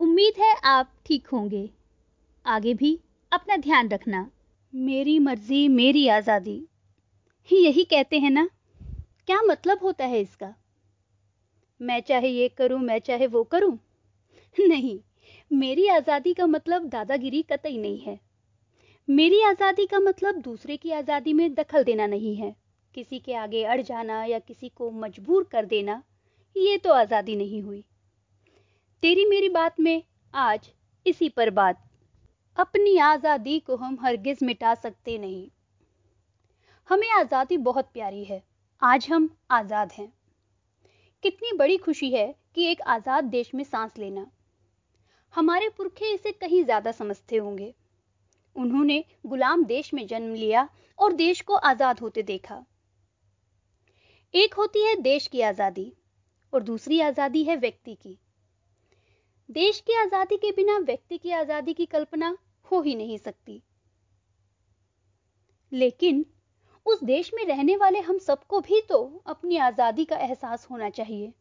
उम्मीद है आप ठीक होंगे। आगे भी अपना ध्यान रखना। मेरी मर्ज़ी, मेरी आज़ादी। ही यही कहते हैं ना? क्या मतलब होता है इसका? मैं चाहे ये करूँ, मैं चाहे वो करूँ? नहीं, मेरी आज़ादी का मतलब दादागिरी कतई नहीं है। मेरी आज़ादी का मतलब दूसरे की आज़ादी में दखल देना नहीं है। किसी के आगे अड़ जाना या किसी को मजबूर कर देना, ये तो आज़ादी नहीं हुई। तेरी मेरी बात में आज इसी पर बात। अपनी आज़ादी को हम हरगिज मिटा सकते नहीं। हमें आज़ादी बहुत प्यारी है। आज हम आज़ाद हैं। कितनी बड़ी खुशी है कि एक आज़ाद देश में सांस लेना। हमारे पुरखे इसे कहीं ज़्यादा समझते होंगे। उन्होंने गुलाम देश में जन्म लिया और देश को आज़ाद होते देखा। एक होती है देश की आज़ादी और दूसरी आज़ादी है व्यक्ति की। देश की आज़ादी के बिना, व्यक्ति की आज़ादी की कल्पना हो ही नहीं सकती। लेकिन उस देश में रहने वाले हम सबको भी तो अपनी आज़ादी का एहसास होना चाहिए।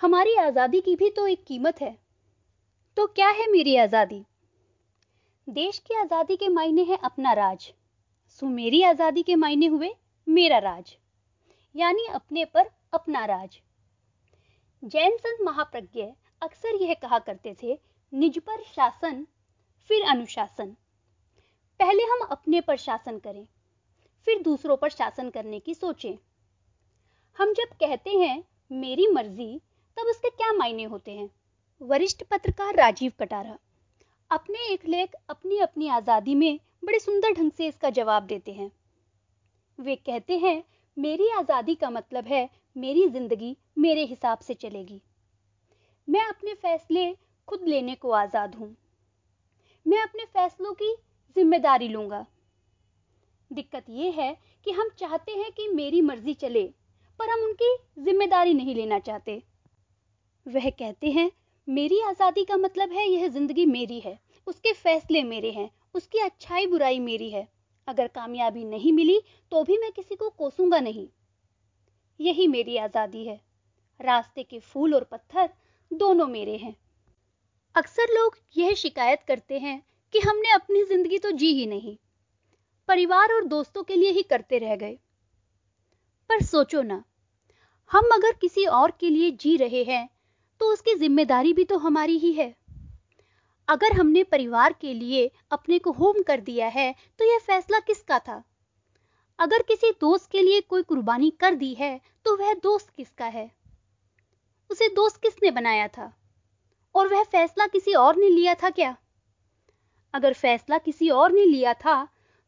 हमारी आज़ादी की भी तो एक कीमत है। तो क्या है मेरी आज़ादी? देश की आज़ादी के मायने है अपना राज। सो मेरी आज़ादी के मायने हुए मेरा राज। यानी अपने पर अपना राज। जैन संत महाप्रज्ञ अक्सर यह कहा करते थे, निज पर शासन, फिर अनुशासन। पहले हम अपने पर शासन करें, फिर दूसरों पर शासन करने की सोचें। हम जब कहते हैं, मेरी मर्ज़ी तब उसके क्या मायने होते हैं? वरिष्ठ पत्रकार राजीव कटारा अपने एक लेख अपनी अपनी आज़ादी में बड़े सुंदर ढंग से इसका जवाब देते हैं। वे कहते हैं, मेरी आज़ादी का मतलब है मेरी ज़िंदगी मेरे हिसाब से चलेगी। मैं अपने फैसले खुद लेने को आज़ाद हूँ। मैं अपने फैसलों की ज़िम्मेदारी लूँगा। दिक्कत यह है कि हम चाहते हैं कि मेरी मर्ज़ी चले, पर हम उनकी ज़िम्मेदारी नहीं लेना चाहते। वह कहते हैं, मेरी आज़ादी का मतलब है यह ज़िंदगी मेरी है, उसके फैसले मेरे हैं, उसकी अच्छाई बुराई मेरी है। अगर कामयाबी नहीं मिली तो भी मैं किसी को कोसूँगा नहीं। यही मेरी आज़ादी है। रास्ते के फूल और पत्थर दोनों मेरे हैं। अक्सर लोग यह शिकायत करते हैं कि हमने अपनी ज़िंदगी तो जी ही नहीं। परिवार और दोस्तों के लिए ही करते रह गए। पर सोचो ना, हम अगर किसी और के लिए जी रहे हैं तो उसकी ज़िम्मेदारी भी तो हमारी ही है। अगर हमने परिवार के लिए अपने को होम कर दिया है तो यह फैसला किसका था? अगर किसी दोस्त के लिए कोई कुर्बानी कर दी है तो वह दोस्त किसका है? उसे दोस्त किसने बनाया था? और वह फैसला किसी और ने लिया था क्या? अगर फैसला किसी और ने लिया था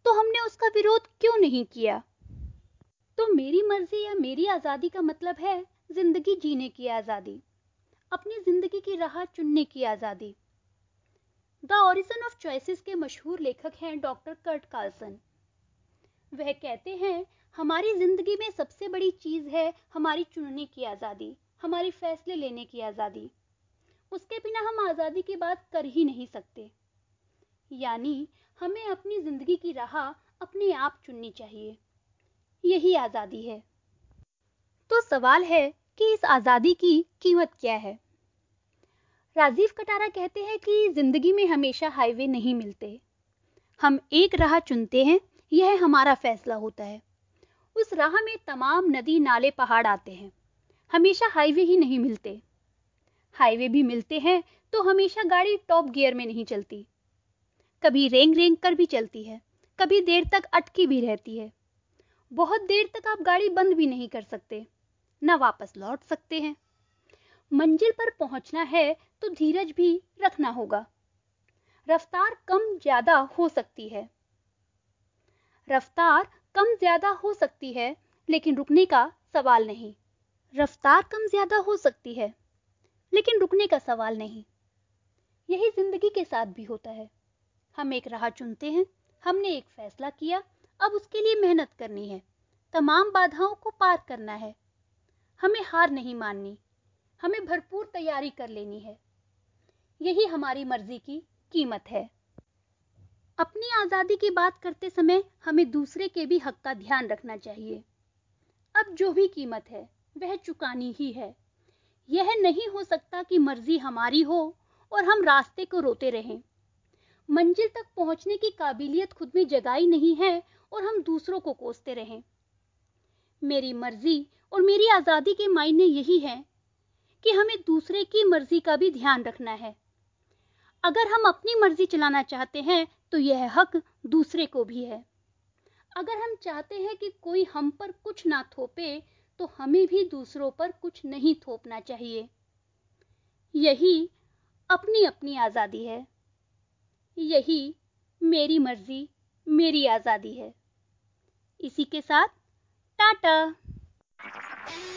तो हमने उसका विरोध क्यों नहीं किया? तो मेरी मर्ज़ी या मेरी आज़ादी का मतलब है ज़िंदगी जीने की आज़ादी, अपनी ज़िंदगी की राह चुनने की आज़ादी। द ऑरिजन ऑफ़ चॉइसेस के मशहूर लेखक हैं डॉक्टर कर्ट कार्लसन। वह कहते हैं, हमारी ज़िंदगी में सबसे बड़ी चीज़ है हमारी चुनने की आज़ादी, हमारी फैसले लेने की आज़ादी। उसके बिना हम आज़ादी की बात कर ही नहीं सकते। यानी हमें अपनी ज़िंदगी की राह अपने आप चुननी चाहिए। यही आज़ादी है। तो सवाल है कि इस आज़ादी की कीमत क्या है? राजीव कटारा कहते हैं कि ज़िंदगी में हमेशा हाईवे नहीं मिलते। हम एक राह चुनते हैं यह हमारा फैसला होता है। उस राह में तमाम नदी नाले पहाड़ आते हैं। हमेशा हाईवे ही नहीं मिलते। हाईवे भी मिलते हैं तो हमेशा गाड़ी टॉप गियर में नहीं चलती। कभी रेंग रेंग कर भी चलती है, कभी देर तक अटकी भी रहती है। बहुत देर तक आप गाड़ी बंद भी नहीं कर सकते, न वापस लौट सकते हैं। मंजिल पर पहुँचना है तो धीरज भी रखना होगा। रफ्तार कम ज़्यादा हो सकती है। रफ्तार कम ज़्यादा हो सकती है, लेकिन रुकने का सवाल नहीं। रफ्तार कम ज़्यादा हो सकती है, लेकिन रुकने का सवाल नहीं। यही ज़िंदगी के साथ भी होता है। हम एक राह चुनते हैं, हमने एक फैसला किया, अब उसके लिए मेहनत करनी है। तमाम बाधाओं को पार करना है। हमें हार नहीं माननी, हमें भरपूर तैयारी कर लेनी है। यही हमारी मर्ज़ी की कीमत है। अपनी आज़ादी की बात करते समय हमें दूसरे के भी हक का ध्यान रखना चाहिए। अब जो भी कीमत है, वह चुकानी ही है। यह नहीं हो सकता कि मर्ज़ी हमारी हो और हम रास्ते को रोते रहें। मंजिल तक पहुँचने की काबिलियत खुद में जगाई नहीं है और हम दूसरों को कोसते रहें। मेरी मर्ज़ी और मेरी आज़ादी के मायने यही है कि हमें दूसरे की मर्ज़ी का भी ध्यान रखना है। अगर हम अपनी मर्ज़ी चलाना चाहते हैं तो यह हक दूसरे को भी है। अगर हम चाहते हैं कि कोई हम पर कुछ ना थोपे तो हमें भी दूसरों पर कुछ नहीं थोपना चाहिए। यही अपनी अपनी आज़ादी है। यही मेरी मर्ज़ी, मेरी आज़ादी है। इसी के साथ, टाटा!